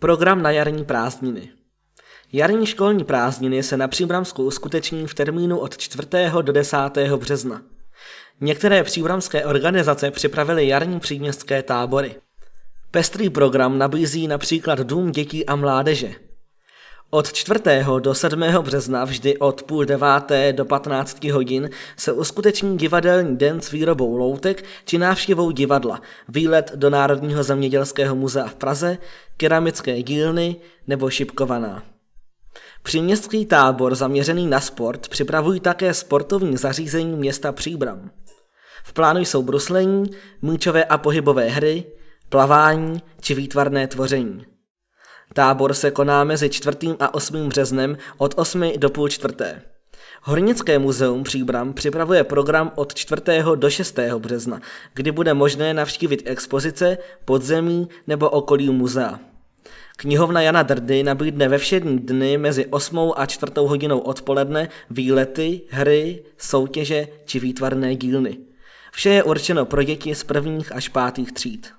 Program na jarní prázdniny. Jarní školní prázdniny se na Příbramsku uskuteční v termínu od 4. do 10. března. Některé příbramské organizace připravily jarní příměstské tábory. Pestrý program nabízí například Dům dětí a mládeže. Od 4. do 7. března vždy od půl deváté do 15 hodin se uskuteční divadelní den s výrobou loutek či návštěvou divadla, výlet do Národního zemědělského muzea v Praze, keramické dílny nebo šipkovaná. Příměstský tábor zaměřený na sport připravují také sportovní zařízení města Příbram. V plánu jsou bruslení, míčové a pohybové hry, plavání či výtvarné tvoření. Tábor se koná mezi 4. a 8. březnem od 8 do půl čtvrté. Hornické muzeum Příbram připravuje program od 4. do 6. března, kdy bude možné navštívit expozice, podzemí nebo okolí muzea. Knihovna Jana Drdy nabídne ve všední dny mezi 8 a 4 hodinou odpoledne výlety, hry, soutěže či výtvarné dílny. Vše je určeno pro děti z prvních až pátých tříd.